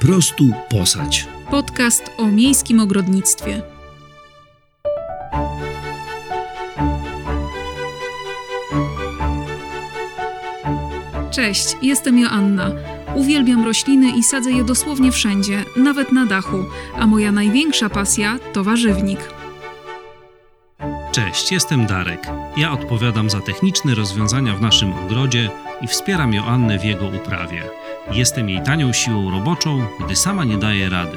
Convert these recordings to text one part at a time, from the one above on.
Po prostu posadź. Podcast o miejskim ogrodnictwie. Cześć, jestem Joanna. Uwielbiam rośliny i sadzę je dosłownie wszędzie, nawet na dachu, a moja największa pasja to warzywnik. Cześć, jestem Darek. Ja odpowiadam za techniczne rozwiązania w naszym ogrodzie i wspieram Joannę w jego uprawie. Jestem jej tanią siłą roboczą, gdy sama nie daje rady.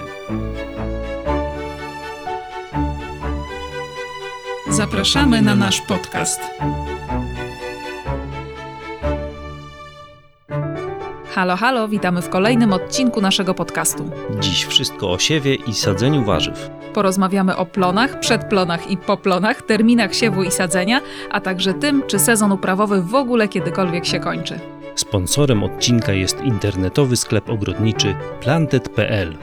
Zapraszamy na nasz podcast. Halo, halo, witamy w kolejnym odcinku naszego podcastu. Dziś wszystko o siewie i sadzeniu warzyw. Porozmawiamy o plonach, przedplonach i poplonach, terminach siewu i sadzenia, a także tym, czy sezon uprawowy w ogóle kiedykolwiek się kończy. Sponsorem odcinka jest internetowy sklep ogrodniczy plantet.pl.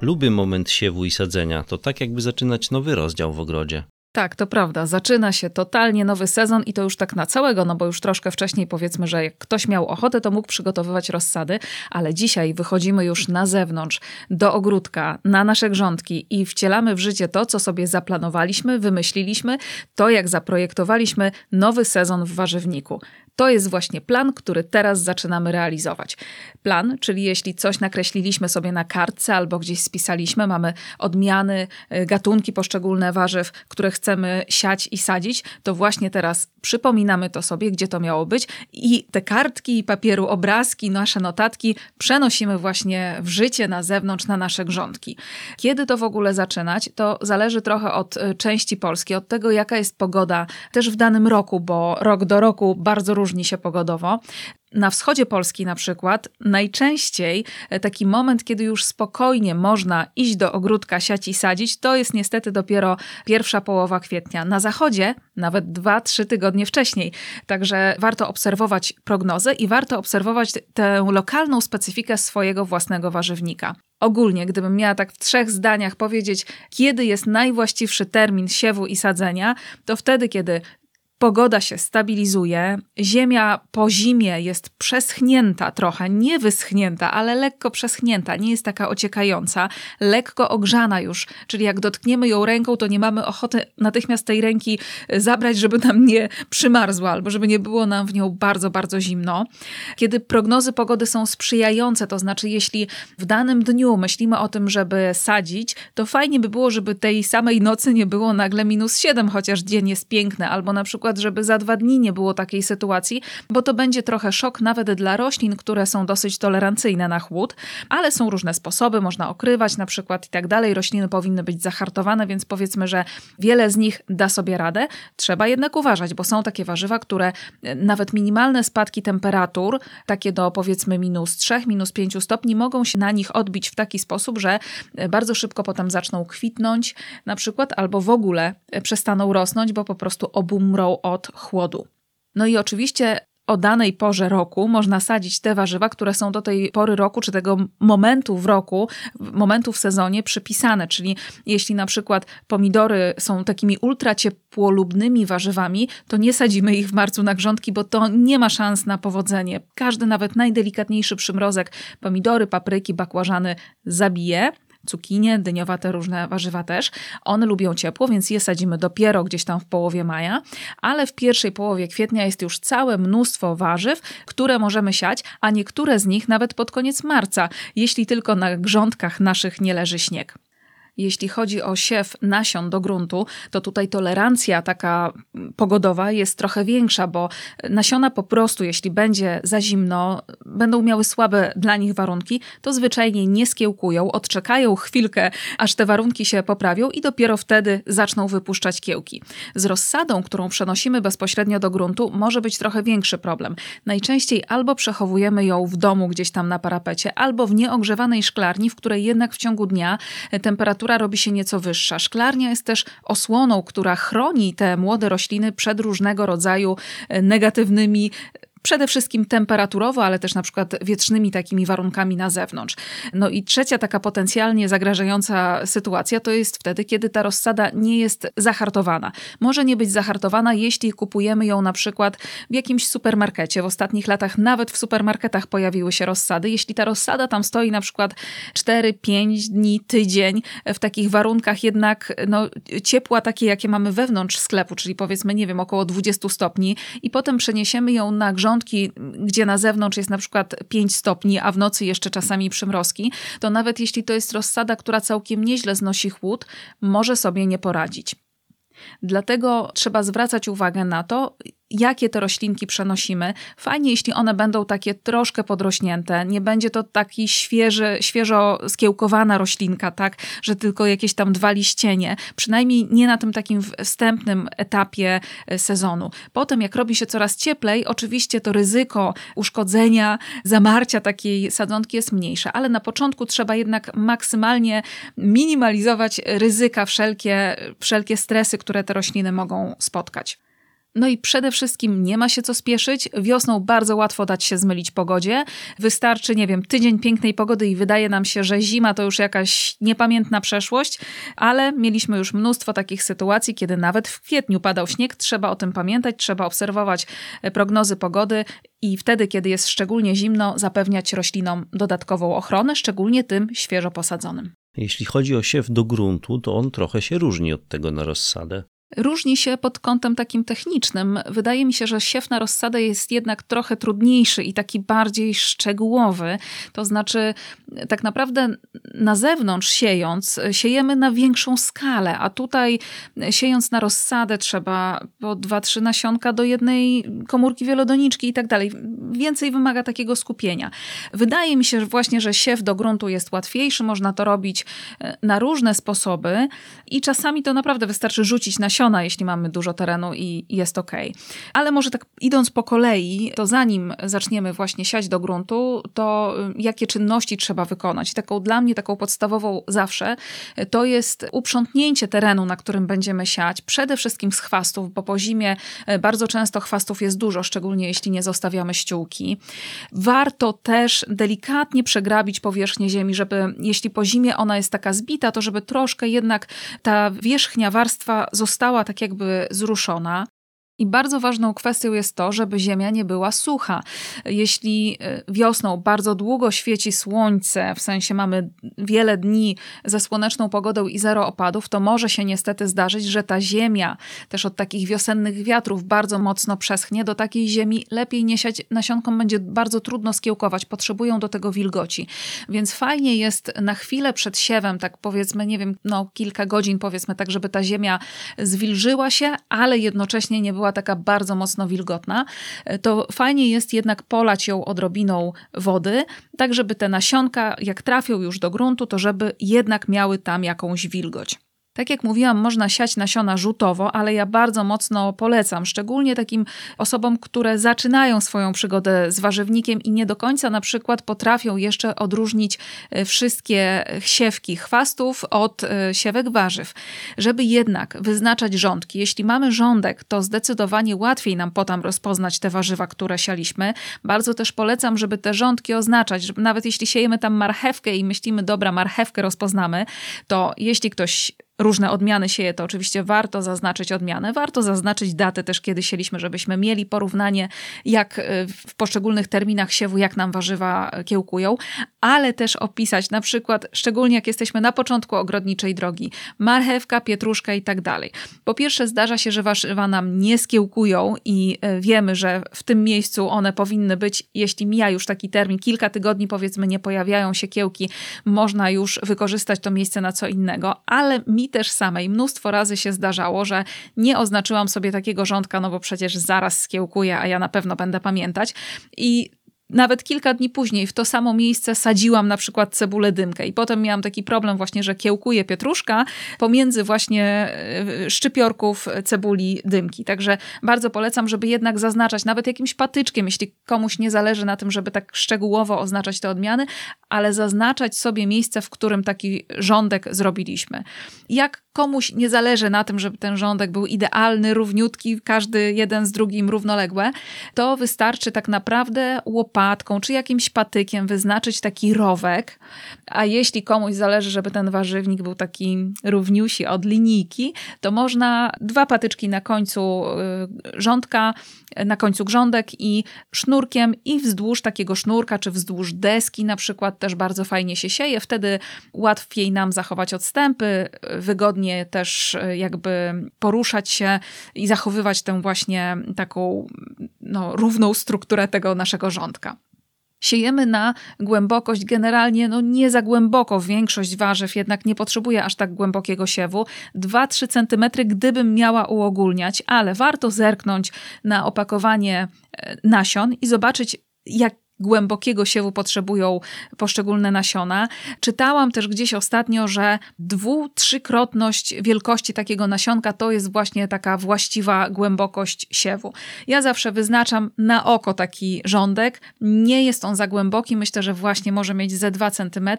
Lubię moment siewu i sadzenia. To tak jakby zaczynać nowy rozdział w ogrodzie. Tak, to prawda. Zaczyna się totalnie nowy sezon i to już tak na całego, no bo już troszkę wcześniej powiedzmy, że jak ktoś miał ochotę, to mógł przygotowywać rozsady, ale dzisiaj wychodzimy już na zewnątrz, do ogródka, na nasze grządki i wcielamy w życie to, co sobie zaplanowaliśmy, wymyśliliśmy, to jak zaprojektowaliśmy nowy sezon w warzywniku. To jest właśnie plan, który teraz zaczynamy realizować. Plan, czyli jeśli coś nakreśliliśmy sobie na kartce albo gdzieś spisaliśmy, mamy odmiany, y, gatunki poszczególne warzyw, które chcemy siać i sadzić, to właśnie teraz przypominamy to sobie, gdzie to miało być i te kartki papieru, obrazki, nasze notatki przenosimy właśnie w życie na zewnątrz, na nasze grządki. Kiedy to w ogóle zaczynać, to zależy trochę od y, części Polski, od tego, jaka jest pogoda też w danym roku, bo rok do roku bardzo różni się pogodowo. Na wschodzie Polski na przykład najczęściej taki moment, kiedy już spokojnie można iść do ogródka, siać i sadzić, to jest niestety dopiero pierwsza połowa kwietnia. Na zachodzie nawet 2-3 tygodnie wcześniej. Także warto obserwować prognozę i warto obserwować tę lokalną specyfikę swojego własnego warzywnika. Ogólnie, gdybym miała tak w trzech zdaniach powiedzieć, kiedy jest najwłaściwszy termin siewu i sadzenia, to wtedy, kiedy Pogoda się stabilizuje, ziemia po zimie jest przeschnięta trochę, nie wyschnięta, ale lekko przeschnięta, nie jest taka ociekająca, lekko ogrzana już, czyli jak dotkniemy ją ręką, to nie mamy ochoty natychmiast tej ręki zabrać, żeby nam nie przymarzła, albo żeby nie było nam w nią bardzo, bardzo zimno. Kiedy prognozy pogody są sprzyjające, to znaczy jeśli w danym dniu myślimy o tym, żeby sadzić, to fajnie by było, żeby tej samej nocy nie było nagle minus 7, chociaż dzień jest piękny, albo na przykład przykład, żeby za dwa dni nie było takiej sytuacji, bo to będzie trochę szok nawet dla roślin, które są dosyć tolerancyjne na chłód, ale są różne sposoby, można okrywać na przykład i tak dalej. Rośliny powinny być zahartowane, więc powiedzmy, że wiele z nich da sobie radę. Trzeba jednak uważać, bo są takie warzywa, które e, nawet minimalne spadki temperatur, takie do powiedzmy minus 3, minus 5 stopni, mogą się na nich odbić w taki sposób, że e, bardzo szybko potem zaczną kwitnąć na przykład, albo w ogóle e, przestaną rosnąć, bo po prostu obumrą od chłodu. No i oczywiście o danej porze roku można sadzić te warzywa, które są do tej pory roku, czy tego momentu w roku, momentu w sezonie przypisane. Czyli jeśli na przykład pomidory są takimi ultraciepłolubnymi warzywami, to nie sadzimy ich w marcu na grządki, bo to nie ma szans na powodzenie. Każdy, nawet najdelikatniejszy przymrozek, pomidory, papryki, bakłażany zabije cukinie, dyniowa, te różne warzywa też. One lubią ciepło, więc je sadzimy dopiero gdzieś tam w połowie maja, ale w pierwszej połowie kwietnia jest już całe mnóstwo warzyw, które możemy siać, a niektóre z nich nawet pod koniec marca, jeśli tylko na grządkach naszych nie leży śnieg. Jeśli chodzi o siew nasion do gruntu, to tutaj tolerancja taka pogodowa jest trochę większa, bo nasiona po prostu, jeśli będzie za zimno, będą miały słabe dla nich warunki, to zwyczajnie nie skiełkują, odczekają chwilkę, aż te warunki się poprawią i dopiero wtedy zaczną wypuszczać kiełki. Z rozsadą, którą przenosimy bezpośrednio do gruntu, może być trochę większy problem. Najczęściej albo przechowujemy ją w domu gdzieś tam na parapecie, albo w nieogrzewanej szklarni, w której jednak w ciągu dnia temperatura temperatura robi się nieco wyższa. Szklarnia jest też osłoną, która chroni te młode rośliny przed różnego rodzaju e, negatywnymi Przede wszystkim temperaturowo, ale też na przykład wietrznymi takimi warunkami na zewnątrz. No i trzecia taka potencjalnie zagrażająca sytuacja to jest wtedy, kiedy ta rozsada nie jest zahartowana. Może nie być zahartowana, jeśli kupujemy ją na przykład w jakimś supermarkecie. W ostatnich latach nawet w supermarketach pojawiły się rozsady. Jeśli ta rozsada tam stoi na przykład 4-5 dni, tydzień, w takich warunkach jednak no, ciepła takie, jakie mamy wewnątrz sklepu, czyli powiedzmy, nie wiem, około 20 stopni i potem przeniesiemy ją na grządki, gdzie na zewnątrz jest na przykład 5 stopni, a w nocy jeszcze czasami przymrozki, to nawet jeśli to jest rozsada, która całkiem nieźle znosi chłód, może sobie nie poradzić. Dlatego trzeba zwracać uwagę na to, jakie te roślinki przenosimy. Fajnie, jeśli one będą takie troszkę podrośnięte, nie będzie to taki świeży, świeżo skiełkowana roślinka, tak, że tylko jakieś tam dwa liścienie, przynajmniej nie na tym takim wstępnym etapie e, sezonu. Potem, jak robi się coraz cieplej, oczywiście to ryzyko uszkodzenia, zamarcia takiej sadzonki jest mniejsze, ale na początku trzeba jednak maksymalnie minimalizować ryzyka, wszelkie, wszelkie stresy, które te rośliny mogą spotkać. No i przede wszystkim nie ma się co spieszyć. Wiosną bardzo łatwo dać się zmylić pogodzie. Wystarczy, nie wiem, tydzień pięknej pogody i wydaje nam się, że zima to już jakaś niepamiętna przeszłość, ale mieliśmy już mnóstwo takich sytuacji, kiedy nawet w kwietniu padał śnieg. Trzeba o tym pamiętać, trzeba obserwować e, prognozy pogody i wtedy, kiedy jest szczególnie zimno, zapewniać roślinom dodatkową ochronę, szczególnie tym świeżo posadzonym. Jeśli chodzi o siew do gruntu, to on trochę się różni od tego na rozsadę. Różni się pod kątem takim technicznym. Wydaje mi się, że siew na rozsadę jest jednak trochę trudniejszy i taki bardziej szczegółowy. To znaczy, tak naprawdę na zewnątrz siejąc, siejemy na większą skalę, a tutaj siejąc na rozsadę trzeba po dwa, trzy nasionka do jednej komórki wielodoniczki i tak dalej. Więcej wymaga takiego skupienia. Wydaje mi się że właśnie, że siew do gruntu jest łatwiejszy, można to robić e, na różne sposoby i czasami to naprawdę wystarczy rzucić na nasiona, jeśli mamy dużo terenu i jest ok. Ale może tak idąc po kolei, to zanim zaczniemy właśnie siać do gruntu, to y, jakie czynności trzeba wykonać? Taką dla mnie, taką podstawową zawsze, y, to jest uprzątnięcie terenu, na którym będziemy siać, przede wszystkim z chwastów, bo po zimie y, bardzo często chwastów jest dużo, szczególnie jeśli nie zostawiamy ściółki. Warto też delikatnie przegrabić powierzchnię ziemi, żeby jeśli po zimie ona jest taka zbita, to żeby troszkę jednak ta wierzchnia warstwa została została tak jakby zruszona. I bardzo ważną kwestią jest to, żeby ziemia nie była sucha. Jeśli y, wiosną bardzo długo świeci słońce, w sensie mamy wiele dni ze słoneczną pogodą i zero opadów, to może się niestety zdarzyć, że ta ziemia też od takich wiosennych wiatrów bardzo mocno przeschnie. Do takiej ziemi lepiej nie siać, nasionkom będzie bardzo trudno skiełkować, potrzebują do tego wilgoci. Więc fajnie jest na chwilę przed siewem, tak powiedzmy, nie wiem, no kilka godzin powiedzmy, tak żeby ta ziemia zwilżyła się, ale jednocześnie nie była była taka bardzo mocno wilgotna, to fajnie jest jednak polać ją odrobiną wody, tak żeby te nasionka, jak trafią już do gruntu, to żeby jednak miały tam jakąś wilgoć. Tak jak mówiłam, można siać nasiona rzutowo, ale ja bardzo mocno polecam, szczególnie takim osobom, które zaczynają swoją przygodę z warzywnikiem i nie do końca na przykład potrafią jeszcze odróżnić e, wszystkie siewki chwastów od e, siewek warzyw. Żeby jednak wyznaczać rządki, jeśli mamy rządek, to zdecydowanie łatwiej nam potem rozpoznać te warzywa, które sialiśmy. Bardzo też polecam, żeby te rządki oznaczać, żeby nawet jeśli siejemy tam marchewkę i myślimy, dobra, marchewkę rozpoznamy, to jeśli ktoś różne odmiany sieje, to oczywiście warto zaznaczyć odmianę, warto zaznaczyć datę też, kiedy sieliśmy, żebyśmy mieli porównanie, jak e, w poszczególnych terminach siewu, jak nam warzywa kiełkują, ale też opisać na przykład, szczególnie jak jesteśmy na początku ogrodniczej drogi, marchewka, pietruszka i tak dalej. Po pierwsze zdarza się, że warzywa nam nie skiełkują i e, wiemy, że w tym miejscu one powinny być, jeśli mija już taki termin, kilka tygodni powiedzmy nie pojawiają się kiełki, można już wykorzystać to miejsce na co innego, ale mi też samej mnóstwo razy się zdarzało, że nie oznaczyłam sobie takiego rządka, no bo przecież zaraz skiełkuję, a ja na pewno będę pamiętać. I nawet kilka dni później w to samo miejsce sadziłam na przykład cebulę dymkę i potem miałam taki problem właśnie, że kiełkuje pietruszka pomiędzy właśnie e, szczypiorków cebuli dymki. Także bardzo polecam, żeby jednak zaznaczać nawet jakimś patyczkiem, jeśli komuś nie zależy na tym, żeby tak szczegółowo oznaczać te odmiany, ale zaznaczać sobie miejsce, w którym taki rządek zrobiliśmy. Jak komuś nie zależy na tym, żeby ten rządek był idealny, równiutki, każdy jeden z drugim równoległe, to wystarczy tak naprawdę łopatką czy jakimś patykiem wyznaczyć taki rowek, a jeśli komuś zależy, żeby ten warzywnik był taki równiusi od linijki, to można dwa patyczki na końcu y, rządka, na końcu grządek i sznurkiem i wzdłuż takiego sznurka, czy wzdłuż deski na przykład też bardzo fajnie się sieje. Wtedy łatwiej nam zachować odstępy, wygodnie też y, jakby poruszać się i zachowywać tę właśnie taką no, równą strukturę tego naszego rządka. Siejemy na głębokość generalnie no nie za głęboko. Większość warzyw jednak nie potrzebuje aż tak głębokiego siewu. 2-3 cm, gdybym miała uogólniać, ale warto zerknąć na opakowanie e, nasion i zobaczyć, jak głębokiego siewu potrzebują poszczególne nasiona. Czytałam też gdzieś ostatnio, że dwu, trzykrotność wielkości takiego nasionka to jest właśnie taka właściwa głębokość siewu. Ja zawsze wyznaczam na oko taki rządek. Nie jest on za głęboki, myślę, że właśnie może mieć ze 2 cm.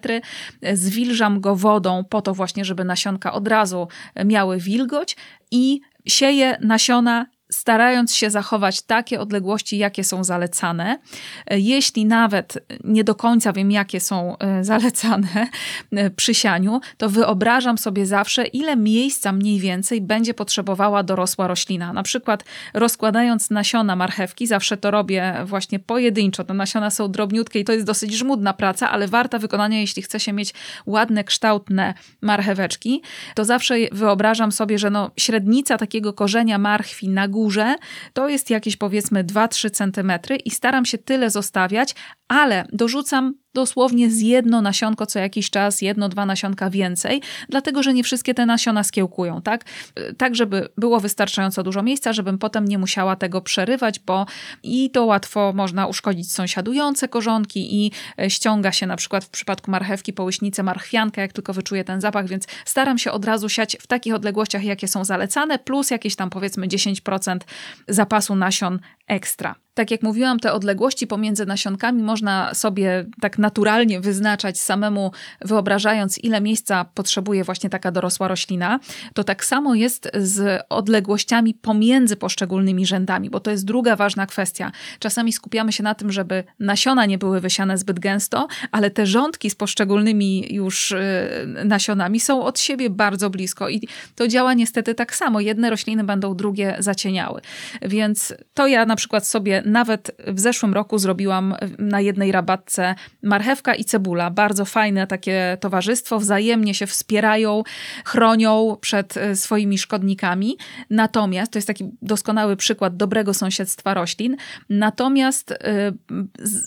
Zwilżam go wodą po to właśnie, żeby nasionka od razu miały wilgoć i sieję nasiona starając się zachować takie odległości, jakie są zalecane. Jeśli nawet nie do końca wiem, jakie są e, zalecane e, przy sianiu, to wyobrażam sobie zawsze, ile miejsca mniej więcej będzie potrzebowała dorosła roślina. Na przykład rozkładając nasiona marchewki, zawsze to robię właśnie pojedynczo. Te nasiona są drobniutkie i to jest dosyć żmudna praca, ale warta wykonania, jeśli chce się mieć ładne, kształtne marcheweczki, to zawsze wyobrażam sobie, że no, średnica takiego korzenia marchwi na górze górze to jest jakieś powiedzmy 2-3 cm i staram się tyle zostawiać, ale dorzucam dosłownie z jedno nasionko co jakiś czas, jedno, dwa nasionka więcej, dlatego że nie wszystkie te nasiona skiełkują, tak? Tak, żeby było wystarczająco dużo miejsca, żebym potem nie musiała tego przerywać, bo i to łatwo można uszkodzić sąsiadujące korzonki i e, ściąga się na przykład w przypadku marchewki połyśnicę marchwiankę, jak tylko wyczuję ten zapach, więc staram się od razu siać w takich odległościach, jakie są zalecane, plus jakieś tam powiedzmy 10% zapasu nasion ekstra. Tak jak mówiłam, te odległości pomiędzy nasionkami można sobie tak naturalnie wyznaczać samemu, wyobrażając, ile miejsca potrzebuje właśnie taka dorosła roślina. To tak samo jest z odległościami pomiędzy poszczególnymi rzędami, bo to jest druga ważna kwestia. Czasami skupiamy się na tym, żeby nasiona nie były wysiane zbyt gęsto, ale te rządki z poszczególnymi już y, nasionami są od siebie bardzo blisko i to działa niestety tak samo. Jedne rośliny będą drugie zacieniały. Więc to ja na przykład sobie nawet w zeszłym roku zrobiłam na jednej rabatce marchewka i cebula. Bardzo fajne takie towarzystwo, wzajemnie się wspierają, chronią przed e, swoimi szkodnikami. Natomiast, to jest taki doskonały przykład dobrego sąsiedztwa roślin. Natomiast y,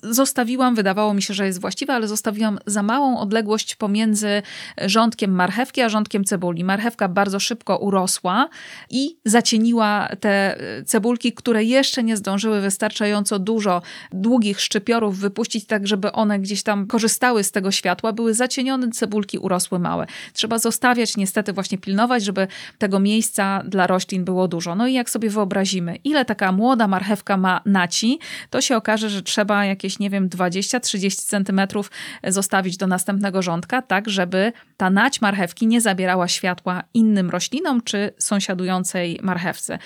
zostawiłam, wydawało mi się, że jest właściwe, ale zostawiłam za małą odległość pomiędzy rządkiem marchewki a rządkiem cebuli. Marchewka bardzo szybko urosła i zacieniła te e, cebulki, które jeszcze nie zdążyły wystarczająco dużo długich szczypiorów wypuścić, tak żeby one gdzieś tam korzystały z tego światła, były zacienione, cebulki urosły małe. Trzeba zostawiać, niestety właśnie pilnować, żeby tego miejsca dla roślin było dużo. No i jak sobie wyobrazimy, ile taka młoda marchewka ma naci, to się okaże, że trzeba jakieś, nie wiem, 20-30 centymetrów zostawić do następnego rządka, tak żeby ta nać marchewki nie zabierała światła innym roślinom czy sąsiadującej marchewce.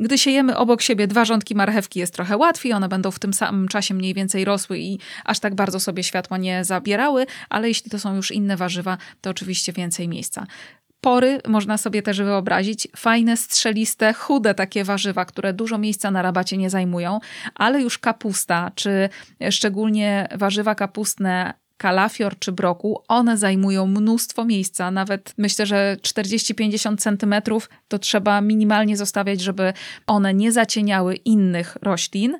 Gdy siejemy obok siebie dwa rządki marchewki, jest trochę łatwiej, one będą w tym samym czasie mniej więcej rosły i aż tak bardzo sobie światła nie zabierały, ale jeśli to są już inne warzywa, to oczywiście więcej miejsca pory można sobie też wyobrazić. Fajne, strzeliste, chude takie warzywa, które dużo miejsca na rabacie nie zajmują, ale już kapusta, czy szczególnie warzywa kapustne kalafior czy brokuł, one zajmują mnóstwo miejsca, nawet myślę, że 40-50 centymetrów to trzeba minimalnie zostawiać, żeby one nie zacieniały innych roślin.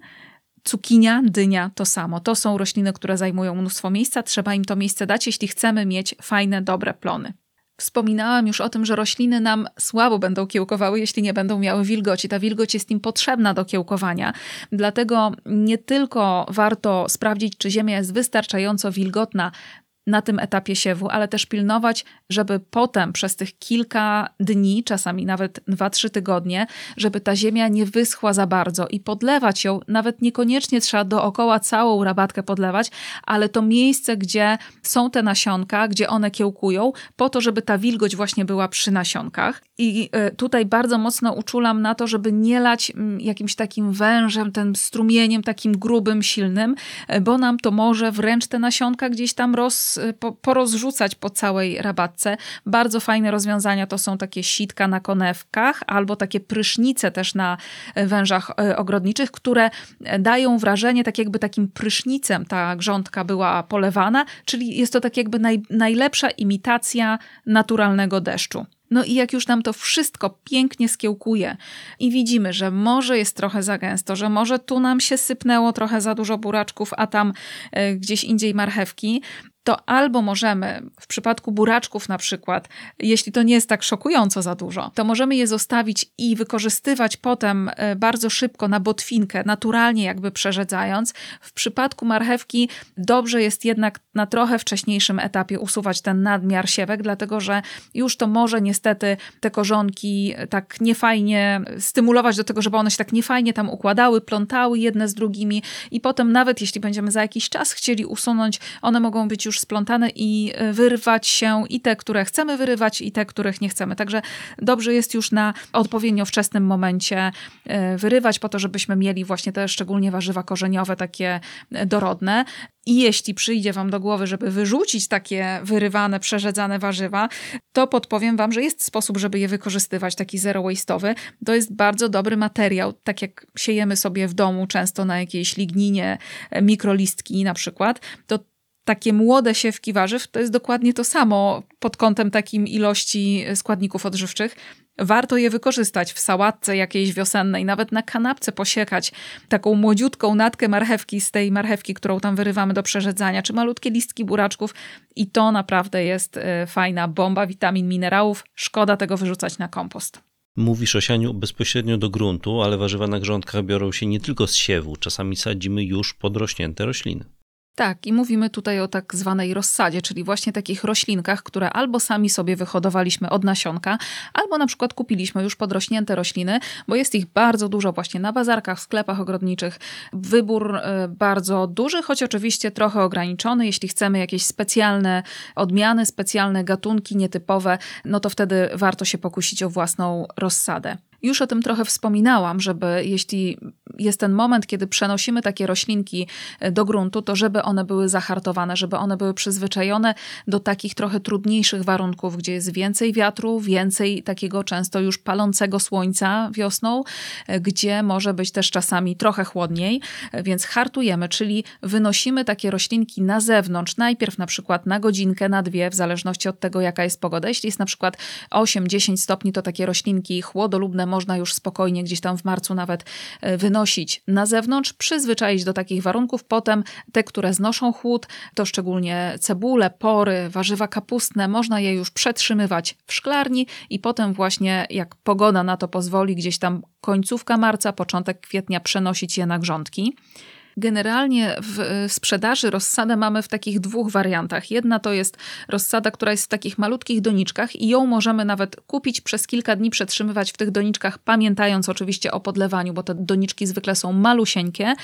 Cukinia, dynia to samo. To są rośliny, które zajmują mnóstwo miejsca, trzeba im to miejsce dać, jeśli chcemy mieć fajne, dobre plony. Wspominałam już o tym, że rośliny nam słabo będą kiełkowały, jeśli nie będą miały wilgoci. Ta wilgoć jest im potrzebna do kiełkowania. Dlatego nie tylko warto sprawdzić, czy ziemia jest wystarczająco wilgotna na tym etapie siewu, ale też pilnować, żeby potem przez tych kilka dni, czasami nawet 2-3 tygodnie, żeby ta ziemia nie wyschła za bardzo i podlewać ją, nawet niekoniecznie trzeba dookoła całą rabatkę podlewać, ale to miejsce, gdzie są te nasionka, gdzie one kiełkują, po to, żeby ta wilgoć właśnie była przy nasionkach. I e, tutaj bardzo mocno uczulam na to, żeby nie lać mm, jakimś takim wężem, tym strumieniem takim grubym, silnym, bo nam to może wręcz te nasionka gdzieś tam roz, po, porozrzucać po całej rabatce. Bardzo fajne rozwiązania to są takie sitka na konewkach albo takie prysznice też na wężach ogrodniczych, które dają wrażenie tak jakby takim prysznicem ta grządka była polewana, czyli jest to tak jakby naj, najlepsza imitacja naturalnego deszczu. No i jak już nam to wszystko pięknie skiełkuje i widzimy, że może jest trochę za gęsto, że może tu nam się sypnęło trochę za dużo buraczków, a tam y, gdzieś indziej marchewki, to albo możemy, w przypadku buraczków na przykład, jeśli to nie jest tak szokująco za dużo, to możemy je zostawić i wykorzystywać potem e, bardzo szybko na botwinkę, naturalnie jakby przerzedzając. W przypadku marchewki dobrze jest jednak na trochę wcześniejszym etapie usuwać ten nadmiar siewek, dlatego że już to może niestety te korzonki tak niefajnie stymulować do tego, żeby one się tak niefajnie tam układały, plątały jedne z drugimi i potem nawet jeśli będziemy za jakiś czas chcieli usunąć, one mogą być już już splątane i e, wyrwać się i te, które chcemy wyrywać, i te, których nie chcemy. Także dobrze jest już na odpowiednio wczesnym momencie e, wyrywać, po to, żebyśmy mieli właśnie te szczególnie warzywa korzeniowe, takie e, dorodne. I jeśli przyjdzie Wam do głowy, żeby wyrzucić takie wyrywane, przerzedzane warzywa, to podpowiem Wam, że jest sposób, żeby je wykorzystywać, taki zero waste'owy. To jest bardzo dobry materiał, tak jak siejemy sobie w domu często na jakiejś ligninie mikrolistki na przykład, to takie młode siewki warzyw to jest dokładnie to samo pod kątem takim ilości składników odżywczych. Warto je wykorzystać w sałatce jakiejś wiosennej, nawet na kanapce posiekać taką młodziutką natkę marchewki z tej marchewki, którą tam wyrywamy do przerzedzania, czy malutkie listki buraczków i to naprawdę jest e, fajna bomba witamin, minerałów. Szkoda tego wyrzucać na kompost. Mówisz o sianiu bezpośrednio do gruntu, ale warzywa na grządkach biorą się nie tylko z siewu, czasami sadzimy już podrośnięte rośliny. Tak, i mówimy tutaj o tak zwanej rozsadzie, czyli właśnie takich roślinkach, które albo sami sobie wyhodowaliśmy od nasionka, albo na przykład kupiliśmy już podrośnięte rośliny, bo jest ich bardzo dużo właśnie na bazarkach, w sklepach ogrodniczych. Wybór e, bardzo duży, choć oczywiście trochę ograniczony. Jeśli chcemy jakieś specjalne odmiany, specjalne gatunki nietypowe, no to wtedy warto się pokusić o własną rozsadę. Już o tym trochę wspominałam, żeby jeśli jest ten moment, kiedy przenosimy takie roślinki e, do gruntu, to żeby one były zahartowane, żeby one były przyzwyczajone do takich trochę trudniejszych warunków, gdzie jest więcej wiatru, więcej takiego często już palącego słońca wiosną, e, gdzie może być też czasami trochę chłodniej, e, więc hartujemy, czyli wynosimy takie roślinki na zewnątrz, najpierw na przykład na godzinkę, na dwie, w zależności od tego, jaka jest pogoda. Jeśli jest na przykład 8-10 stopni, to takie roślinki chłodolubne można już spokojnie gdzieś tam w marcu nawet wynosić nosić na zewnątrz, przyzwyczaić do takich warunków. Potem te, które znoszą chłód, to szczególnie cebule, pory, warzywa kapustne, można je już przetrzymywać w szklarni i potem właśnie jak pogoda na to pozwoli, gdzieś tam końcówka marca, początek kwietnia przenosić je na grządki. Generalnie w sprzedaży rozsadę mamy w takich dwóch wariantach. Jedna to jest rozsada, która jest w takich malutkich doniczkach i ją możemy nawet kupić przez kilka dni, przetrzymywać w tych doniczkach, pamiętając oczywiście o podlewaniu, bo te doniczki zwykle są malusieńkie.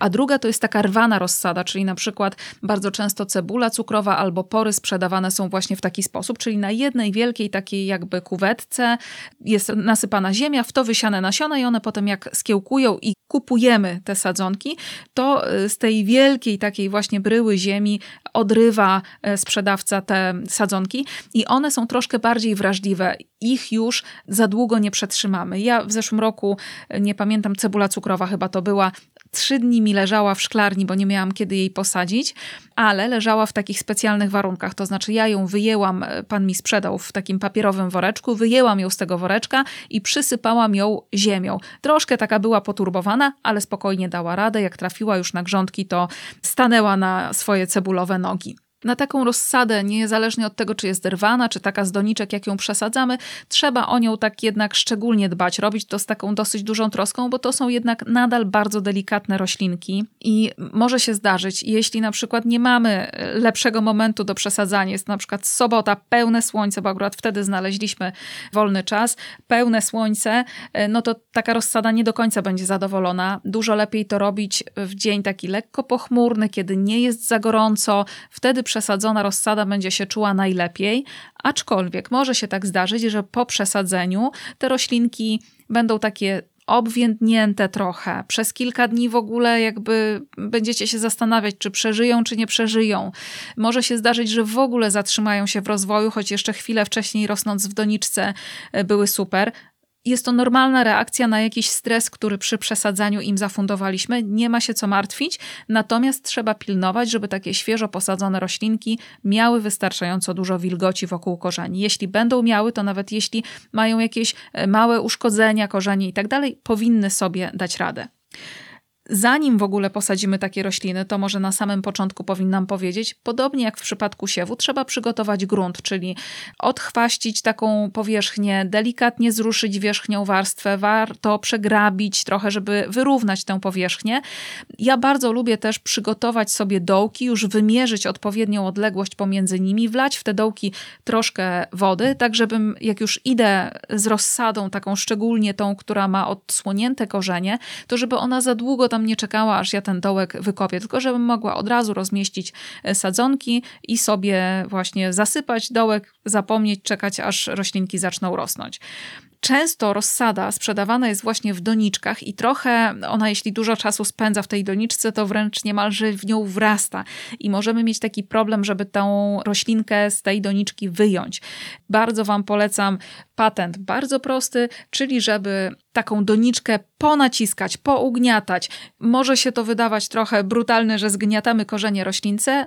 A druga to jest taka rwana rozsada, czyli na przykład bardzo często cebula cukrowa albo pory sprzedawane są właśnie w taki sposób, czyli na jednej wielkiej takiej jakby kuwetce jest nasypana ziemia, w to wysiane nasiona i one potem jak skiełkują i kupujemy te sadzonki, to y, z tej wielkiej takiej właśnie bryły ziemi odrywa y, sprzedawca te sadzonki i one są troszkę bardziej wrażliwe. Ich już za długo nie przetrzymamy. Ja w zeszłym roku, y, nie pamiętam, cebula cukrowa chyba to była, trzy dni mi leżała w szklarni, bo nie miałam kiedy jej posadzić, ale leżała w takich specjalnych warunkach. To znaczy, ja ją wyjęłam, pan mi sprzedał w takim papierowym woreczku, wyjęłam ją z tego woreczka i przysypałam ją ziemią. Troszkę taka była poturbowana, ale spokojnie dała radę. Jak trafiła już na grządki, to stanęła na swoje cebulowe nogi. Na taką rozsadę, niezależnie od tego, czy jest rwana, czy taka z doniczek, jak ją przesadzamy, trzeba o nią tak jednak szczególnie dbać, robić to z taką dosyć dużą troską, bo to są jednak nadal bardzo delikatne roślinki i może się zdarzyć, jeśli na przykład nie mamy lepszego momentu do przesadzania, jest na przykład sobota, pełne słońce, bo akurat wtedy znaleźliśmy wolny czas, pełne słońce, no to taka rozsada nie do końca będzie zadowolona. Dużo lepiej to robić w dzień taki lekko pochmurny, kiedy nie jest za gorąco, wtedy przesadzona rozsada będzie się czuła najlepiej, aczkolwiek może się tak zdarzyć, że po przesadzeniu te roślinki będą takie obwiędnięte trochę. Przez kilka dni w ogóle jakby będziecie się zastanawiać, czy przeżyją, czy nie przeżyją. Może się zdarzyć, że w ogóle zatrzymają się w rozwoju, choć jeszcze chwilę wcześniej rosnąc w doniczce e, były super. Jest to normalna reakcja na jakiś stres, który przy przesadzaniu im zafundowaliśmy. Nie ma się co martwić, natomiast trzeba pilnować, żeby takie świeżo posadzone roślinki miały wystarczająco dużo wilgoci wokół korzeni. Jeśli będą miały, to nawet jeśli mają jakieś e, małe uszkodzenia korzeni i tak dalej, powinny sobie dać radę. Zanim w ogóle posadzimy takie rośliny, to może na samym początku powinnam powiedzieć, podobnie jak w przypadku siewu, trzeba przygotować grunt, czyli odchwaścić taką powierzchnię, delikatnie zruszyć wierzchnią warstwę, warto przegrabić trochę, żeby wyrównać tę powierzchnię. Ja bardzo lubię też przygotować sobie dołki, już wymierzyć odpowiednią odległość pomiędzy nimi, wlać w te dołki troszkę wody, tak żebym jak już idę z rozsadą, taką szczególnie tą, która ma odsłonięte korzenie, to żeby ona za długo tam nie czekała, aż ja ten dołek wykopię, tylko żebym mogła od razu rozmieścić e, sadzonki i sobie właśnie zasypać dołek, zapomnieć, czekać, aż roślinki zaczną rosnąć często rozsada sprzedawana jest właśnie w doniczkach i trochę ona, jeśli dużo czasu spędza w tej doniczce, to wręcz niemalże w nią wrasta i możemy mieć taki problem, żeby tą roślinkę z tej doniczki wyjąć. Bardzo Wam polecam patent bardzo prosty, czyli żeby taką doniczkę ponaciskać, pougniatać. Może się to wydawać trochę brutalne, że zgniatamy korzenie roślince,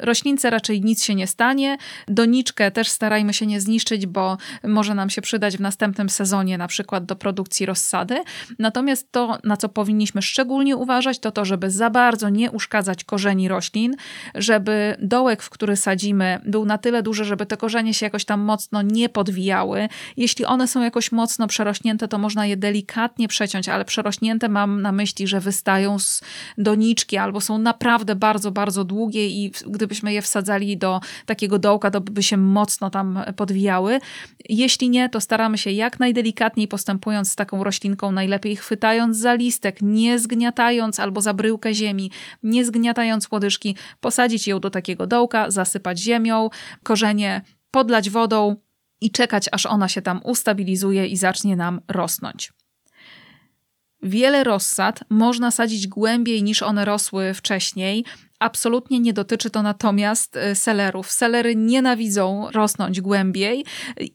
Roślince raczej nic się nie stanie. Doniczkę też starajmy się nie zniszczyć, bo może nam się przydać w następnym sezonie, na przykład do produkcji rozsady. Natomiast to, na co powinniśmy szczególnie uważać, to to, żeby za bardzo nie uszkadzać korzeni roślin, żeby dołek, w który sadzimy, był na tyle duży, żeby te korzenie się jakoś tam mocno nie podwijały. Jeśli one są jakoś mocno przerośnięte, to można je delikatnie przeciąć, ale przerośnięte mam na myśli, że wystają z doniczki albo są naprawdę bardzo, bardzo długie i gdybyśmy je wsadzali do takiego dołka, to by się mocno tam podwijały. Jeśli nie, to staramy się jak najdelikatniej postępując z taką roślinką, najlepiej chwytając za listek, nie zgniatając albo za bryłkę ziemi, nie zgniatając łodyżki, posadzić ją do takiego dołka, zasypać ziemią, korzenie podlać wodą i czekać, aż ona się tam ustabilizuje i zacznie nam rosnąć. Wiele rozsad można sadzić głębiej niż one rosły wcześniej. Absolutnie nie dotyczy to natomiast y, selerów. Selery nienawidzą rosnąć głębiej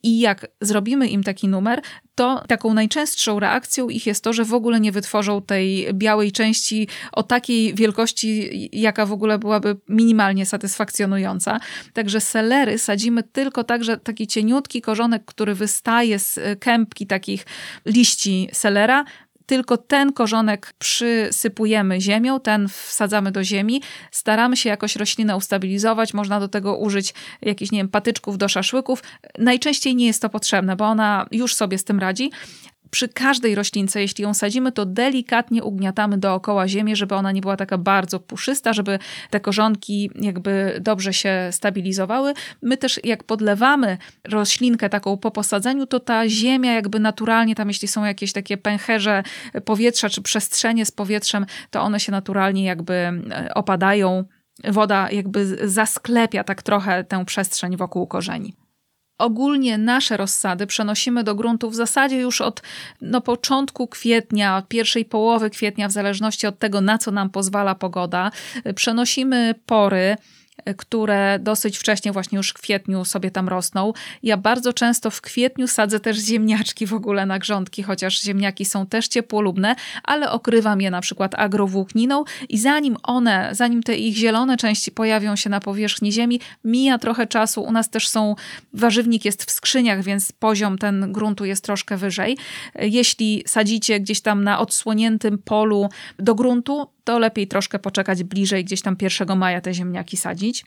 i jak zrobimy im taki numer, to taką najczęstszą reakcją ich jest to, że w ogóle nie wytworzą tej białej części o takiej wielkości, jaka w ogóle byłaby minimalnie satysfakcjonująca. Także selery sadzimy tylko tak, że taki cieniutki korzonek, który wystaje z kępki takich liści selera, tylko ten korzonek przysypujemy ziemią, ten wsadzamy do ziemi, staramy się jakoś roślinę ustabilizować, można do tego użyć jakichś, nie wiem, patyczków do szaszłyków. Najczęściej nie jest to potrzebne, bo ona już sobie z tym radzi, przy każdej roślince, jeśli ją sadzimy, to delikatnie ugniatamy dookoła ziemię, żeby ona nie była taka bardzo puszysta, żeby te korzonki jakby dobrze się stabilizowały. My też jak podlewamy roślinkę taką po posadzeniu, to ta ziemia jakby naturalnie, tam jeśli są jakieś takie pęcherze powietrza czy przestrzenie z powietrzem, to one się naturalnie jakby e, opadają. Woda jakby zasklepia tak trochę tę przestrzeń wokół korzeni. Ogólnie nasze rozsady przenosimy do gruntu w zasadzie już od no, początku kwietnia, pierwszej połowy kwietnia, w zależności od tego, na co nam pozwala pogoda. Przenosimy pory które dosyć wcześnie, właśnie już w kwietniu sobie tam rosną. Ja bardzo często w kwietniu sadzę też ziemniaczki w ogóle na grządki, chociaż ziemniaki są też ciepłolubne, ale okrywam je na przykład agrowłókniną i zanim one, zanim te ich zielone części pojawią się na powierzchni ziemi, mija trochę czasu. U nas też są, warzywnik jest w skrzyniach, więc poziom ten gruntu jest troszkę wyżej. Jeśli sadzicie gdzieś tam na odsłoniętym polu do gruntu, to lepiej troszkę poczekać bliżej, gdzieś tam 1 maja te ziemniaki sadzić.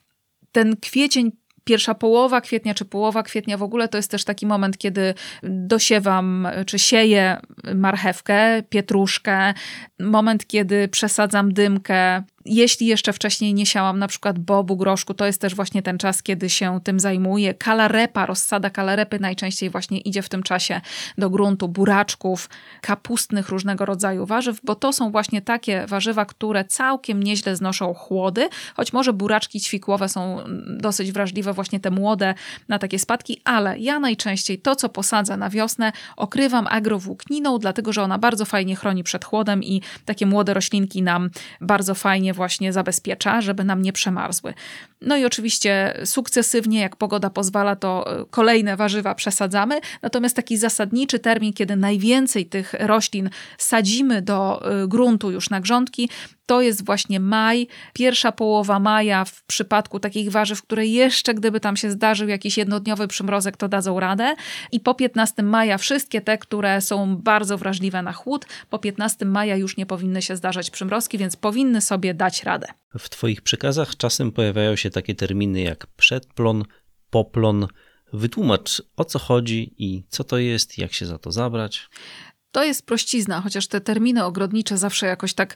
ten kwiecień pierwsza połowa kwietnia czy połowa kwietnia w ogóle to jest też taki moment, kiedy dosiewam czy sieję marchewkę, pietruszkę, moment, kiedy przesadzam dymkę, jeśli jeszcze wcześniej nie siałam na przykład bobu, groszku, to jest też właśnie ten czas, kiedy się tym zajmuję. Kalarepa, rozsada kalarepy najczęściej właśnie idzie w tym czasie do gruntu, buraczków, kapustnych różnego rodzaju warzyw, bo to są właśnie takie warzywa, które całkiem nieźle znoszą chłody, choć może buraczki ćwikłowe są dosyć wrażliwe, właśnie te młode na takie spadki, ale ja najczęściej to, co posadzę na wiosnę, okrywam agrowłókniną, dlatego że ona bardzo fajnie chroni przed chłodem i takie młode roślinki nam bardzo fajnie właśnie zabezpiecza, żeby nam nie przemarzły. No i oczywiście sukcesywnie, jak pogoda pozwala, to e, kolejne warzywa przesadzamy. Natomiast taki zasadniczy termin, kiedy najwięcej tych roślin sadzimy do e, gruntu już na grządki, to jest właśnie maj, pierwsza połowa maja w przypadku takich warzyw, które jeszcze gdyby tam się zdarzył jakiś jednodniowy przymrozek, to dadzą radę. I po 15 maja wszystkie te, które są bardzo wrażliwe na chłód, po 15 maja już nie powinny się zdarzać przymrozki, więc powinny sobie dać radę. W Twoich przekazach czasem pojawiają się takie terminy jak przedplon, poplon. Wytłumacz o co chodzi i co to jest, jak się za to zabrać. To jest prościzna, chociaż te terminy ogrodnicze zawsze jakoś tak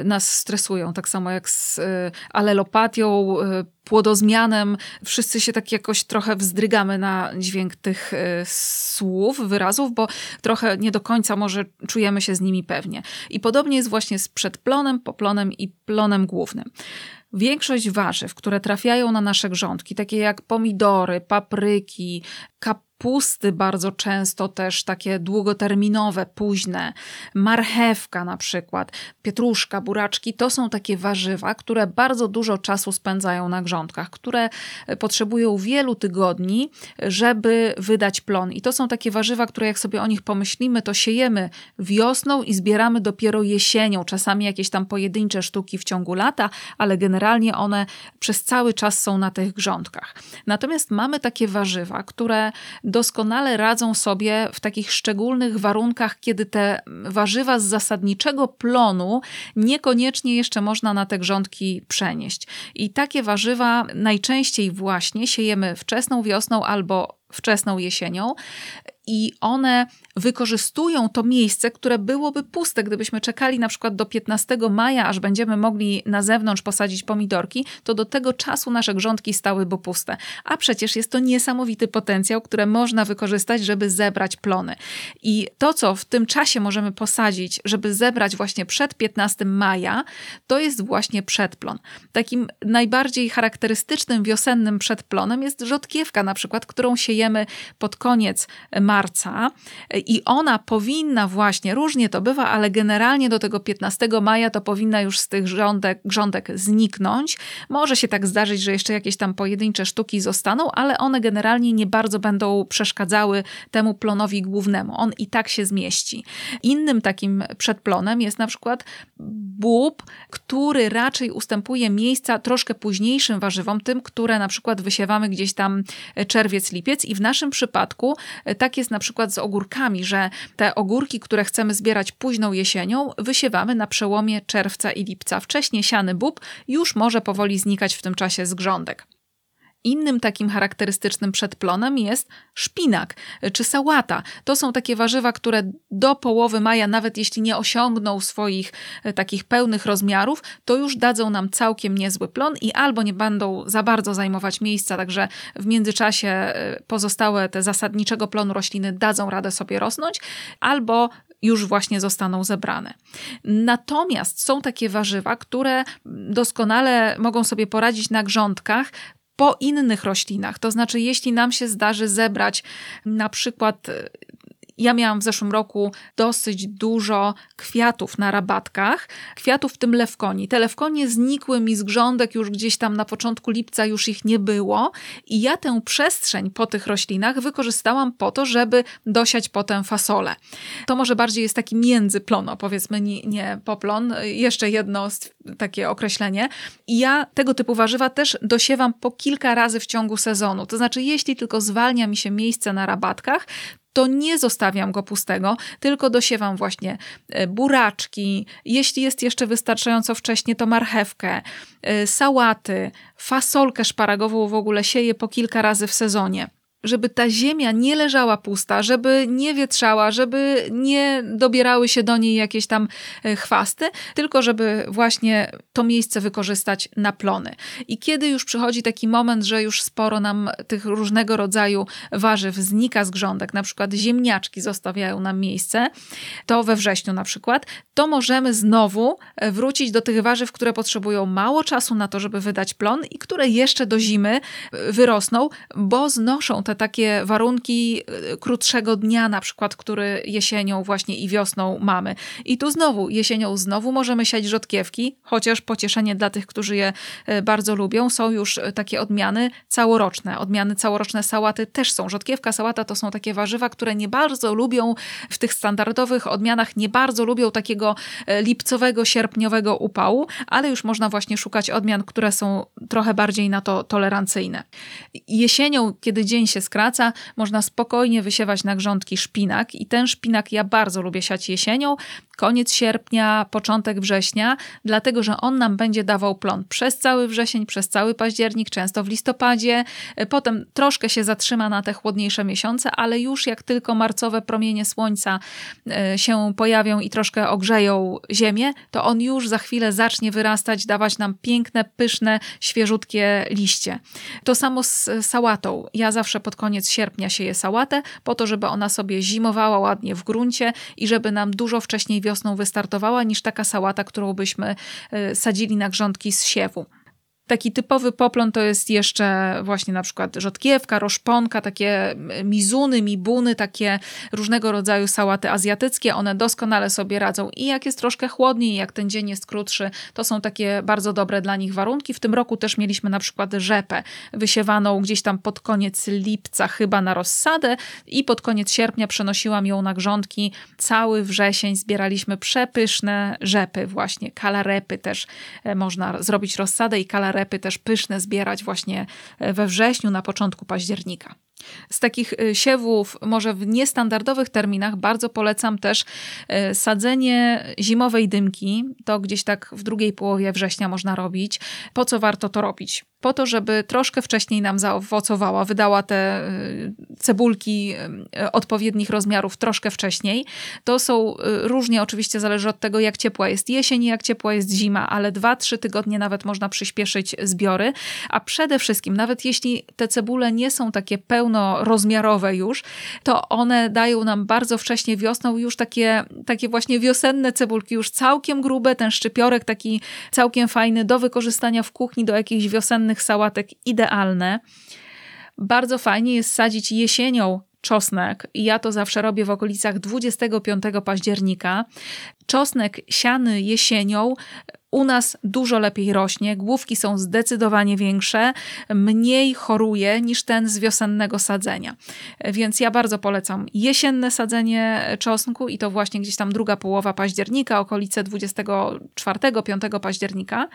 y, nas stresują, tak samo jak z y, alelopatią, y, płodozmianem. Wszyscy się tak jakoś trochę wzdrygamy na dźwięk tych słów, wyrazów, bo trochę nie do końca może czujemy się z nimi pewnie. I podobnie jest właśnie z przedplonem, poplonem i plonem głównym. Większość warzyw, które trafiają na nasze grządki, takie jak pomidory, papryki, kap pusty bardzo często też takie długoterminowe, późne, marchewka na przykład, pietruszka, buraczki, to są takie warzywa, które bardzo dużo czasu spędzają na grządkach, które potrzebują wielu tygodni, żeby wydać plon. I to są takie warzywa, które jak sobie o nich pomyślimy, to siejemy wiosną i zbieramy dopiero jesienią, czasami jakieś tam pojedyncze sztuki w ciągu lata, ale generalnie one przez cały czas są na tych grządkach. Natomiast mamy takie warzywa, które doskonale radzą sobie w takich szczególnych warunkach, kiedy te warzywa z zasadniczego plonu niekoniecznie jeszcze można na te grządki przenieść. I takie warzywa najczęściej właśnie siejemy wczesną wiosną albo wczesną jesienią i one wykorzystują to miejsce, które byłoby puste, gdybyśmy czekali na przykład do 15 maja, aż będziemy mogli na zewnątrz posadzić pomidorki, to do tego czasu nasze grządki stałyby puste. A przecież jest to niesamowity potencjał, który można wykorzystać, żeby zebrać plony. I to, co w tym czasie możemy posadzić, żeby zebrać właśnie przed 15 maja, to jest właśnie przedplon. Takim najbardziej charakterystycznym wiosennym przedplonem jest rzodkiewka na przykład, którą siejemy pod koniec marca i ona powinna właśnie, różnie to bywa, ale generalnie do tego 15 maja to powinna już z tych rządek, grządek zniknąć. Może się tak zdarzyć, że jeszcze jakieś tam pojedyncze sztuki zostaną, ale one generalnie nie bardzo będą przeszkadzały temu plonowi głównemu. On i tak się zmieści. Innym takim przedplonem jest na przykład bób, który raczej ustępuje miejsca troszkę późniejszym warzywom, tym, które na przykład wysiewamy gdzieś tam czerwiec, lipiec i w naszym przypadku tak jest na przykład z ogórkami, że te ogórki, które chcemy zbierać późną jesienią, wysiewamy na przełomie czerwca i lipca. Wcześniej siany bób już może powoli znikać w tym czasie z grządek. Innym takim charakterystycznym przedplonem jest szpinak czy sałata. To są takie warzywa, które do połowy maja, nawet jeśli nie osiągną swoich e, takich pełnych rozmiarów, to już dadzą nam całkiem niezły plon i albo nie będą za bardzo zajmować miejsca, także w międzyczasie e, pozostałe te zasadniczego plonu rośliny dadzą radę sobie rosnąć, albo już właśnie zostaną zebrane. Natomiast są takie warzywa, które doskonale mogą sobie poradzić na grządkach, po innych roślinach. To znaczy, jeśli nam się zdarzy zebrać na przykład ja miałam w zeszłym roku dosyć dużo kwiatów na rabatkach, kwiatów w tym lewkoni. Te lewkonie znikły mi z grządek już gdzieś tam na początku lipca, już ich nie było i ja tę przestrzeń po tych roślinach wykorzystałam po to, żeby dosiać potem fasolę. To może bardziej jest taki międzyplono, powiedzmy nie, nie poplon, jeszcze jedno takie określenie. I ja tego typu warzywa też dosiewam po kilka razy w ciągu sezonu. To znaczy, jeśli tylko zwalnia mi się miejsce na rabatkach, to nie zostawiam go pustego, tylko dosiewam właśnie e, buraczki, jeśli jest jeszcze wystarczająco wcześnie, to marchewkę, e, sałaty, fasolkę szparagową w ogóle sieję po kilka razy w sezonie żeby ta ziemia nie leżała pusta, żeby nie wietrzała, żeby nie dobierały się do niej jakieś tam e, chwasty, tylko żeby właśnie to miejsce wykorzystać na plony. I kiedy już przychodzi taki moment, że już sporo nam tych różnego rodzaju warzyw znika z grządek, na przykład ziemniaczki zostawiają nam miejsce, to we wrześniu na przykład, to możemy znowu e, wrócić do tych warzyw, które potrzebują mało czasu na to, żeby wydać plon i które jeszcze do zimy e, wyrosną, bo znoszą te takie warunki e, krótszego dnia, na przykład, który jesienią właśnie i wiosną mamy. I tu znowu, jesienią znowu możemy siać rzodkiewki, chociaż pocieszenie dla tych, którzy je e, bardzo lubią, są już e, takie odmiany całoroczne. Odmiany całoroczne sałaty też są. Rzodkiewka, sałata to są takie warzywa, które nie bardzo lubią w tych standardowych odmianach, nie bardzo lubią takiego lipcowego, sierpniowego upału, ale już można właśnie szukać odmian, które są trochę bardziej na to tolerancyjne. Jesienią, kiedy dzień się skraca, można spokojnie wysiewać na grządki szpinak i ten szpinak ja bardzo lubię siać jesienią, koniec sierpnia, początek września, dlatego że on nam będzie dawał plon przez cały wrzesień, przez cały październik, często w listopadzie. Potem troszkę się zatrzyma na te chłodniejsze miesiące, ale już jak tylko marcowe promienie słońca e, się pojawią i troszkę ogrzeją ziemię, to on już za chwilę zacznie wyrastać, dawać nam piękne, pyszne, świeżutkie liście. To samo z sałatą. Ja zawsze pod koniec sierpnia sieję sałatę, po to, żeby ona sobie zimowała ładnie w gruncie i żeby nam dużo wcześniej wiosną wystartowała niż taka sałata, którą byśmy y, sadzili na grządki z siewu. Taki typowy poplon to jest jeszcze właśnie na przykład rzodkiewka, roszponka, takie mizuny, mibuny, takie różnego rodzaju sałaty azjatyckie. One doskonale sobie radzą i jak jest troszkę chłodniej, jak ten dzień jest krótszy, to są takie bardzo dobre dla nich warunki. W tym roku też mieliśmy na przykład rzepę wysiewaną gdzieś tam pod koniec lipca chyba na rozsadę i pod koniec sierpnia przenosiłam ją na grządki. Cały wrzesień zbieraliśmy przepyszne rzepy właśnie, kalarepy też e, można zrobić rozsadę i kalarepy repy też pyszne zbierać właśnie e, we wrześniu, na początku października. Z takich e, siewów, może w niestandardowych terminach, bardzo polecam też e, sadzenie zimowej dymki. To gdzieś tak w drugiej połowie września można robić. Po co warto to robić? Po to, żeby troszkę wcześniej nam zaowocowała, wydała te y, cebulki y, odpowiednich rozmiarów troszkę wcześniej. To są y, różnie, oczywiście zależy od tego, jak ciepła jest jesień, jak ciepła jest zima, ale 2-3 tygodnie nawet można przyspieszyć zbiory. A przede wszystkim, nawet jeśli te cebule nie są takie pełnorozmiarowe już, to one dają nam bardzo wcześnie wiosną już takie, takie właśnie wiosenne cebulki, już całkiem grube, ten szczypiorek taki całkiem fajny do wykorzystania w kuchni, do jakichś wiosennych sałatek idealne. Bardzo fajnie jest sadzić jesienią czosnek ja to zawsze robię w okolicach 25 października. Czosnek siany jesienią u nas dużo lepiej rośnie, główki są zdecydowanie większe, mniej choruje niż ten z wiosennego sadzenia. Więc ja bardzo polecam jesienne sadzenie czosnku i to właśnie gdzieś tam druga połowa października, okolice 24-5 października.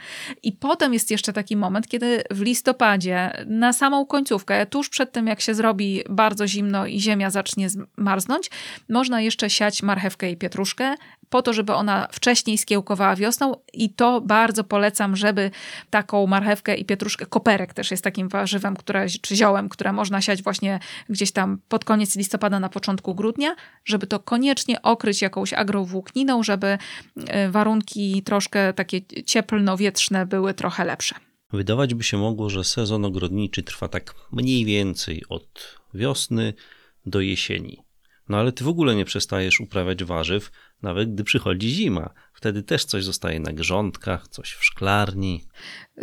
I potem jest jeszcze taki moment, kiedy w listopadzie, na samą końcówkę, tuż przed tym jak się zrobi bardzo zimno i ziemia zacznie marznąć, można jeszcze siać marchewkę i pietruszkę po to, żeby ona wcześniej skiełkowała wiosną i to bardzo polecam, żeby taką marchewkę i pietruszkę, koperek też jest takim warzywem, które, czy ziołem, które można siać właśnie gdzieś tam pod koniec listopada, na początku grudnia, żeby to koniecznie okryć jakąś agrowłókniną, żeby e, warunki troszkę takie cieplno-wietrzne były trochę lepsze. Wydawać by się mogło, że sezon ogrodniczy trwa tak mniej więcej od wiosny do jesieni. No ale ty w ogóle nie przestajesz uprawiać warzyw, nawet gdy przychodzi zima. Wtedy też coś zostaje na grządkach, coś w szklarni.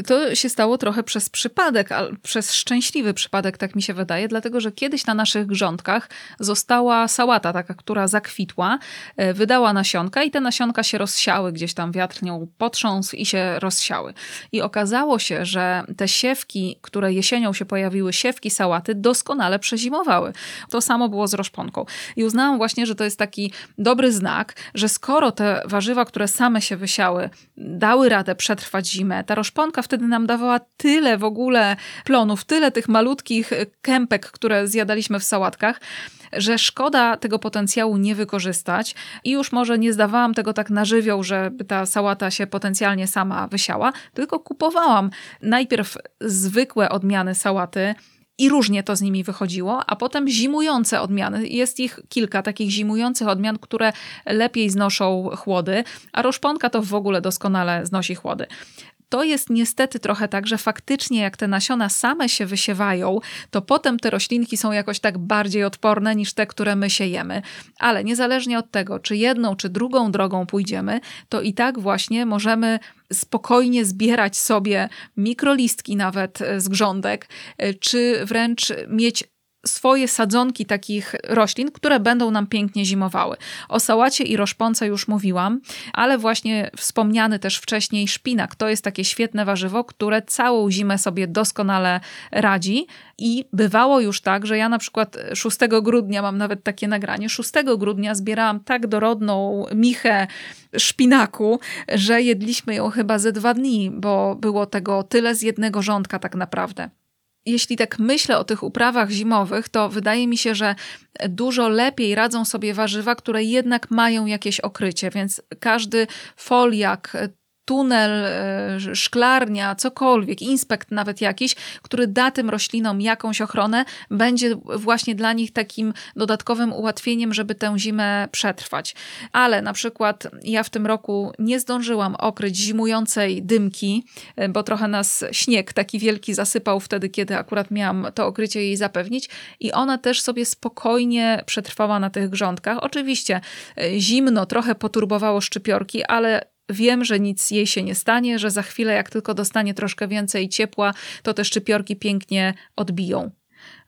To się stało trochę przez przypadek, przez szczęśliwy przypadek, tak mi się wydaje, dlatego że kiedyś na naszych grządkach została sałata taka, która zakwitła, e, wydała nasionka i te nasionka się rozsiały, gdzieś tam wiatr nią potrząsł i się rozsiały. I okazało się, że te siewki, które jesienią się pojawiły, siewki sałaty, doskonale przezimowały. To samo było z roszponką. I uznałam właśnie, że to jest taki dobry znak, że skoro te warzywa, które same się wysiały, dały radę przetrwać zimę, ta roszponka wtedy nam dawała tyle w ogóle plonów, tyle tych malutkich kępek, które zjadaliśmy w sałatkach, że szkoda tego potencjału nie wykorzystać i już może nie zdawałam tego tak na żywioł, żeby ta sałata się potencjalnie sama wysiała, tylko kupowałam najpierw zwykłe odmiany sałaty, i różnie to z nimi wychodziło, a potem zimujące odmiany. Jest ich kilka takich zimujących odmian, które lepiej znoszą chłody, a roszponka to w ogóle doskonale znosi chłody to jest niestety trochę tak, że faktycznie jak te nasiona same się wysiewają, to potem te roślinki są jakoś tak bardziej odporne niż te, które my siejemy. Ale niezależnie od tego, czy jedną, czy drugą drogą pójdziemy, to i tak właśnie możemy spokojnie zbierać sobie mikrolistki nawet z grządek, czy wręcz mieć swoje sadzonki takich roślin, które będą nam pięknie zimowały. O sałacie i roszponce już mówiłam, ale właśnie wspomniany też wcześniej szpinak to jest takie świetne warzywo, które całą zimę sobie doskonale radzi i bywało już tak, że ja na przykład 6 grudnia mam nawet takie nagranie. 6 grudnia zbierałam tak dorodną michę szpinaku, że jedliśmy ją chyba ze dwa dni, bo było tego tyle z jednego rządka tak naprawdę jeśli tak myślę o tych uprawach zimowych, to wydaje mi się, że dużo lepiej radzą sobie warzywa, które jednak mają jakieś okrycie, więc każdy foliak, tunel, e, szklarnia, cokolwiek, inspekt nawet jakiś, który da tym roślinom jakąś ochronę, będzie właśnie dla nich takim dodatkowym ułatwieniem, żeby tę zimę przetrwać. Ale na przykład ja w tym roku nie zdążyłam okryć zimującej dymki, e, bo trochę nas śnieg taki wielki zasypał wtedy, kiedy akurat miałam to okrycie jej zapewnić i ona też sobie spokojnie przetrwała na tych grządkach. Oczywiście e, zimno trochę poturbowało szczypiorki, ale Wiem, że nic jej się nie stanie, że za chwilę, jak tylko dostanie troszkę więcej ciepła, to te szczypiorki pięknie odbiją.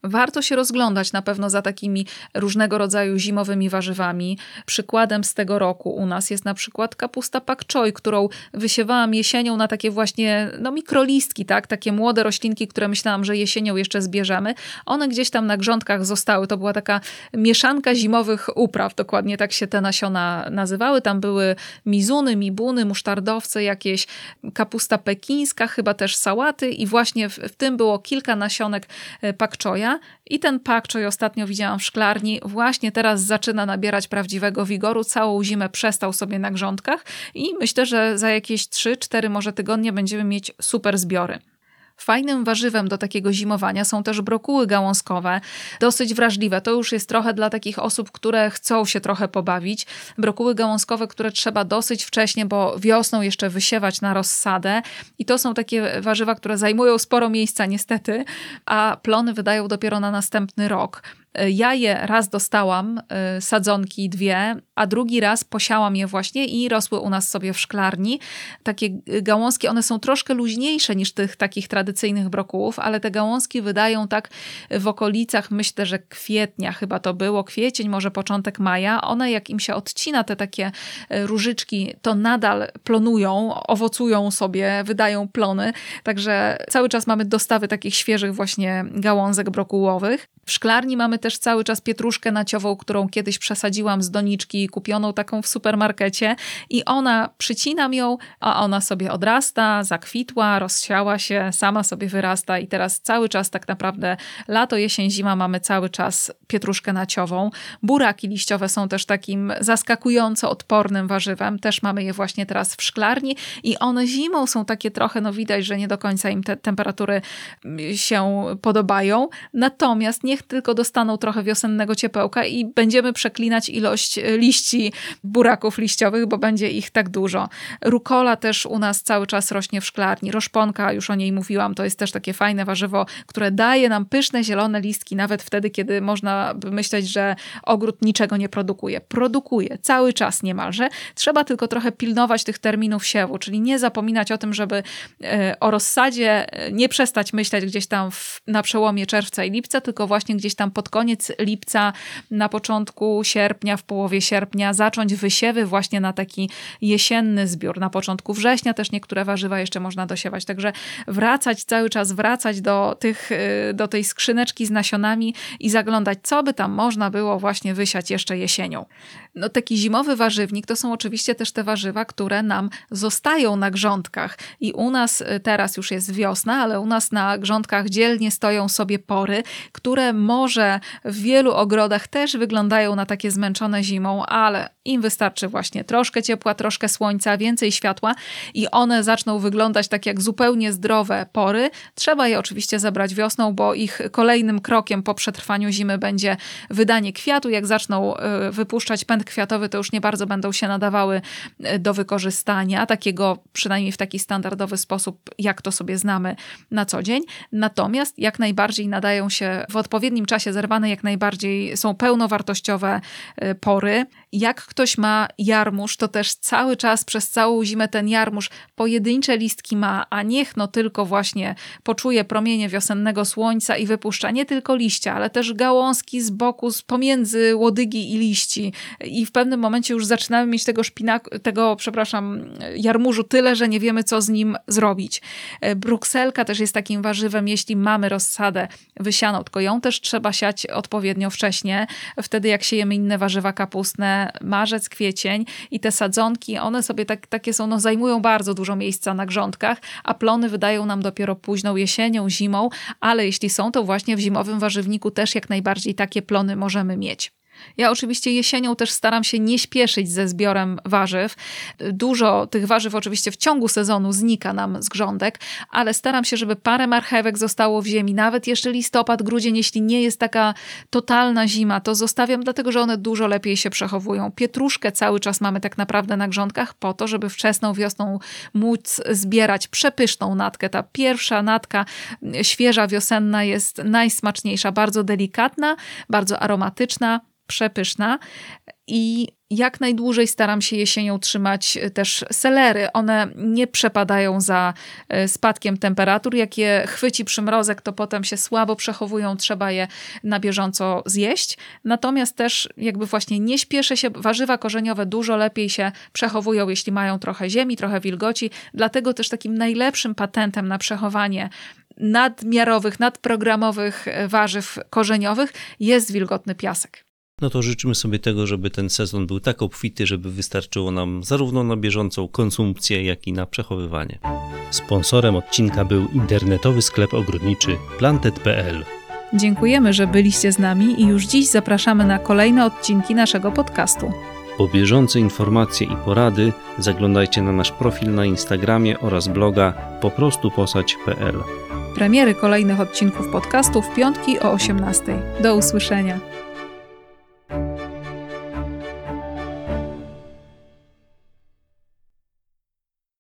Warto się rozglądać na pewno za takimi różnego rodzaju zimowymi warzywami. Przykładem z tego roku u nas jest na przykład kapusta pak choi, którą wysiewałam jesienią na takie właśnie no, mikrolistki, tak? takie młode roślinki, które myślałam, że jesienią jeszcze zbierzemy. One gdzieś tam na grządkach zostały. To była taka mieszanka zimowych upraw, dokładnie tak się te nasiona nazywały. Tam były mizuny, mibuny, musztardowce, jakieś kapusta pekińska, chyba też sałaty i właśnie w, w tym było kilka nasionek e, pak i ten pak choi ostatnio widziałam w szklarni, właśnie teraz zaczyna nabierać prawdziwego wigoru. Całą zimę przestał sobie na grządkach i myślę, że za jakieś 3-4 może tygodnie będziemy mieć super zbiory. Fajnym warzywem do takiego zimowania są też brokuły gałązkowe, dosyć wrażliwe. To już jest trochę dla takich osób, które chcą się trochę pobawić. Brokuły gałązkowe, które trzeba dosyć wcześnie, bo wiosną jeszcze wysiewać na rozsadę. I to są takie warzywa, które zajmują sporo miejsca niestety, a plony wydają dopiero na następny rok. Ja je raz dostałam, y, sadzonki dwie, a drugi raz posiałam je właśnie i rosły u nas sobie w szklarni. Takie gałązki, one są troszkę luźniejsze niż tych takich tradycyjnych brokułów, ale te gałązki wydają tak w okolicach, myślę, że kwietnia chyba to było, kwiecień, może początek maja. One jak im się odcina te takie różyczki, to nadal plonują, owocują sobie, wydają plony. Także cały czas mamy dostawy takich świeżych właśnie gałązek brokułowych. W szklarni mamy też cały czas pietruszkę naciową, którą kiedyś przesadziłam z doniczki, kupioną taką w supermarkecie i ona, przycinam ją, a ona sobie odrasta, zakwitła, rozsiała się, sama sobie wyrasta i teraz cały czas tak naprawdę lato, jesień, zima mamy cały czas pietruszkę naciową. Buraki liściowe są też takim zaskakująco odpornym warzywem, też mamy je właśnie teraz w szklarni i one zimą są takie trochę, no widać, że nie do końca im te temperatury się podobają, natomiast niech tylko dostaną trochę wiosennego ciepełka i będziemy przeklinać ilość e, liści buraków liściowych, bo będzie ich tak dużo. Rukola też u nas cały czas rośnie w szklarni. Roszponka, już o niej mówiłam, to jest też takie fajne warzywo, które daje nam pyszne zielone listki, nawet wtedy, kiedy można by myśleć, że ogród niczego nie produkuje. Produkuje cały czas niemalże. Trzeba tylko trochę pilnować tych terminów siewu, czyli nie zapominać o tym, żeby e, o rozsadzie e, nie przestać myśleć gdzieś tam w, na przełomie czerwca i lipca, tylko właśnie gdzieś tam pod koniec koniec lipca, na początku sierpnia, w połowie sierpnia zacząć wysiewy właśnie na taki jesienny zbiór. Na początku września też niektóre warzywa jeszcze można dosiewać. Także wracać, cały czas wracać do, tych, y, do tej skrzyneczki z nasionami i zaglądać, co by tam można było właśnie wysiać jeszcze jesienią. No taki zimowy warzywnik to są oczywiście też te warzywa, które nam zostają na grządkach. I u nas y, teraz już jest wiosna, ale u nas na grządkach dzielnie stoją sobie pory, które może w wielu ogrodach też wyglądają na takie zmęczone zimą, ale im wystarczy właśnie troszkę ciepła, troszkę słońca, więcej światła i one zaczną wyglądać tak jak zupełnie zdrowe pory. Trzeba je oczywiście zebrać wiosną, bo ich kolejnym krokiem po przetrwaniu zimy będzie wydanie kwiatu. Jak zaczną y, wypuszczać pęd kwiatowy, to już nie bardzo będą się nadawały y, do wykorzystania, takiego przynajmniej w taki standardowy sposób, jak to sobie znamy na co dzień. Natomiast jak najbardziej nadają się w odpowiednim czasie zerwane, jak najbardziej są pełnowartościowe y, pory. Jak ktoś ma jarmuż, to też cały czas przez całą zimę ten jarmuż pojedyncze listki ma, a niech no tylko właśnie poczuje promienie wiosennego słońca i wypuszcza nie tylko liścia, ale też gałązki z boku, z pomiędzy łodygi i liści. I w pewnym momencie już zaczynamy mieć tego szpinaku, tego, przepraszam, jarmużu tyle, że nie wiemy, co z nim zrobić. Brukselka też jest takim warzywem, jeśli mamy rozsadę wysianą, tylko ją też trzeba siać odpowiednio wcześnie. Wtedy jak siejemy inne warzywa kapustne, marzec, kwiecień i te sadzonki, one sobie tak, takie są, no zajmują bardzo dużo miejsca na grządkach, a plony wydają nam dopiero późną jesienią, zimą, ale jeśli są, to właśnie w zimowym warzywniku też jak najbardziej takie plony możemy mieć. Ja oczywiście jesienią też staram się nie śpieszyć ze zbiorem warzyw. Dużo tych warzyw oczywiście w ciągu sezonu znika nam z grządek, ale staram się, żeby parę marchewek zostało w ziemi. Nawet jeszcze listopad, grudzień, jeśli nie jest taka totalna zima, to zostawiam, dlatego że one dużo lepiej się przechowują. Pietruszkę cały czas mamy tak naprawdę na grządkach po to, żeby wczesną wiosną móc zbierać przepyszną natkę. Ta pierwsza natka świeża, wiosenna jest najsmaczniejsza, bardzo delikatna, bardzo aromatyczna przepyszna i jak najdłużej staram się jesienią trzymać też selery. One nie przepadają za e, spadkiem temperatur. Jak je chwyci przymrozek, to potem się słabo przechowują, trzeba je na bieżąco zjeść. Natomiast też jakby właśnie nie śpieszę się, warzywa korzeniowe dużo lepiej się przechowują, jeśli mają trochę ziemi, trochę wilgoci. Dlatego też takim najlepszym patentem na przechowanie nadmiarowych, nadprogramowych warzyw korzeniowych jest wilgotny piasek. No to życzymy sobie tego, żeby ten sezon był tak obfity, żeby wystarczyło nam zarówno na bieżącą konsumpcję, jak i na przechowywanie. Sponsorem odcinka był internetowy sklep ogrodniczy plantet.pl. Dziękujemy, że byliście z nami i już dziś zapraszamy na kolejne odcinki naszego podcastu. Po bieżące informacje i porady zaglądajcie na nasz profil na Instagramie oraz bloga poprostuposać.pl. Premiery kolejnych odcinków podcastu w piątki o 18. Do usłyszenia.